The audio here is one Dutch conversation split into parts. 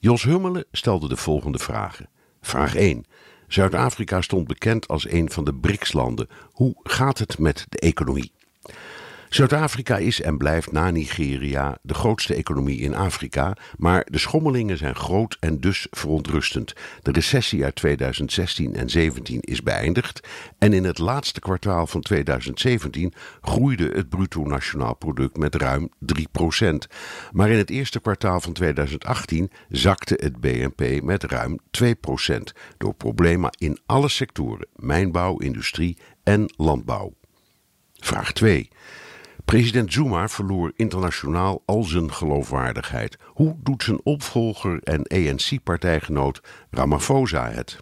Jos Hummelen stelde de volgende vragen. Vraag 1. Zuid-Afrika stond bekend als een van de BRICS-landen. Hoe gaat het met de economie? Zuid-Afrika is en blijft na Nigeria de grootste economie in Afrika, maar de schommelingen zijn groot en dus verontrustend. De recessie uit 2016 en 2017 is beëindigd en in het laatste kwartaal van 2017 groeide het bruto nationaal product met ruim 3%. Maar in het eerste kwartaal van 2018 zakte het BNP met ruim 2% door problemen in alle sectoren: mijnbouw, industrie en landbouw. Vraag 2. President Zuma verloor internationaal al zijn geloofwaardigheid. Hoe doet zijn opvolger en ANC-partijgenoot Ramaphosa het?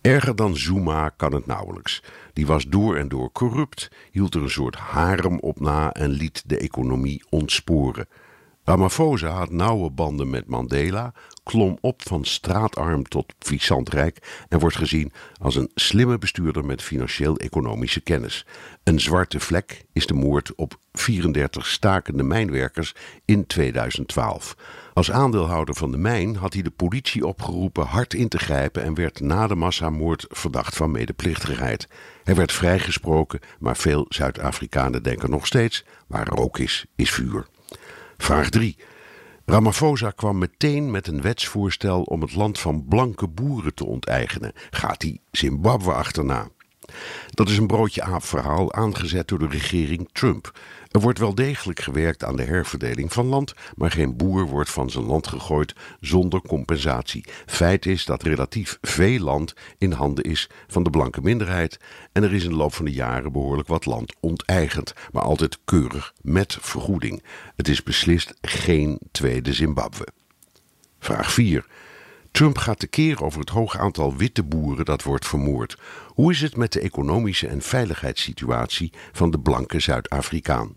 Erger dan Zuma kan het nauwelijks. Die was door en door corrupt, hield er een soort harem op na en liet de economie ontsporen. Ramaphosa had nauwe banden met Mandela, klom op van straatarm tot rijk en wordt gezien als een slimme bestuurder met financieel-economische kennis. Een zwarte vlek is de moord op 34 stakende mijnwerkers in 2012. Als aandeelhouder van de mijn had hij de politie opgeroepen hard in te grijpen en werd na de massamoord verdacht van medeplichtigheid. Hij werd vrijgesproken, maar veel Zuid-Afrikanen denken nog steeds: waar rook is, is vuur. Vraag 3. Ramaphosa kwam meteen met een wetsvoorstel om het land van blanke boeren te onteigenen. Gaat hij Zimbabwe achterna? Dat is een broodje aap verhaal aangezet door de regering Trump. Er wordt wel degelijk gewerkt aan de herverdeling van land, maar geen boer wordt van zijn land gegooid zonder compensatie. Feit is dat relatief veel land in handen is van de blanke minderheid en er is in de loop van de jaren behoorlijk wat land onteigend, maar altijd keurig met vergoeding. Het is beslist geen tweede Zimbabwe. Vraag 4. Trump gaat tekeer over het hoge aantal witte boeren dat wordt vermoord. Hoe is het met de economische en veiligheidssituatie van de blanke Zuid-Afrikaan?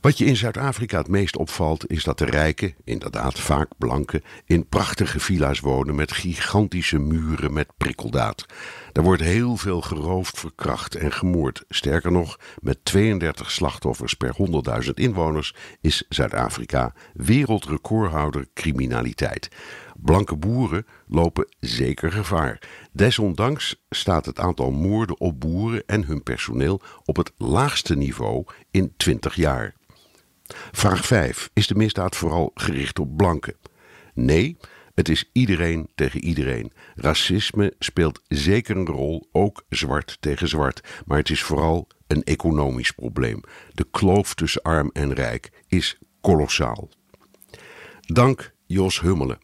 Wat je in Zuid-Afrika het meest opvalt is dat de rijken, inderdaad vaak blanken, in prachtige villa's wonen met gigantische muren met prikkeldaad. Daar wordt heel veel geroofd, verkracht en gemoord. Sterker nog, met 32 slachtoffers per 100.000 inwoners is Zuid-Afrika wereldrecordhouder criminaliteit. Blanke boeren lopen zeker gevaar. Desondanks staat het aantal moorden op boeren en hun personeel op het laagste niveau in 20 jaar. Vraag 5. Is de misdaad vooral gericht op blanken? Nee, het is iedereen tegen iedereen. Racisme speelt zeker een rol, ook zwart tegen zwart. Maar het is vooral een economisch probleem. De kloof tussen arm en rijk is kolossaal. Dank Jos Hummelen.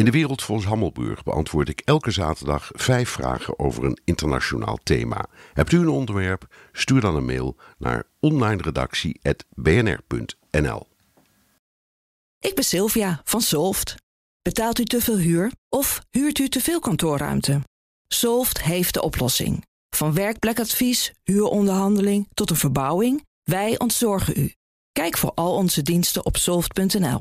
In de Wereld volgens Hammelburg beantwoord ik elke zaterdag vijf vragen over een internationaal thema. Hebt u een onderwerp? Stuur dan een mail naar onlineredactie.bnr.nl. Ik ben Sylvia van Solft. Betaalt u te veel huur of huurt u te veel kantoorruimte? Solft heeft de oplossing. Van werkplekadvies, huuronderhandeling tot een verbouwing, wij ontzorgen u. Kijk voor al onze diensten op soft.nl.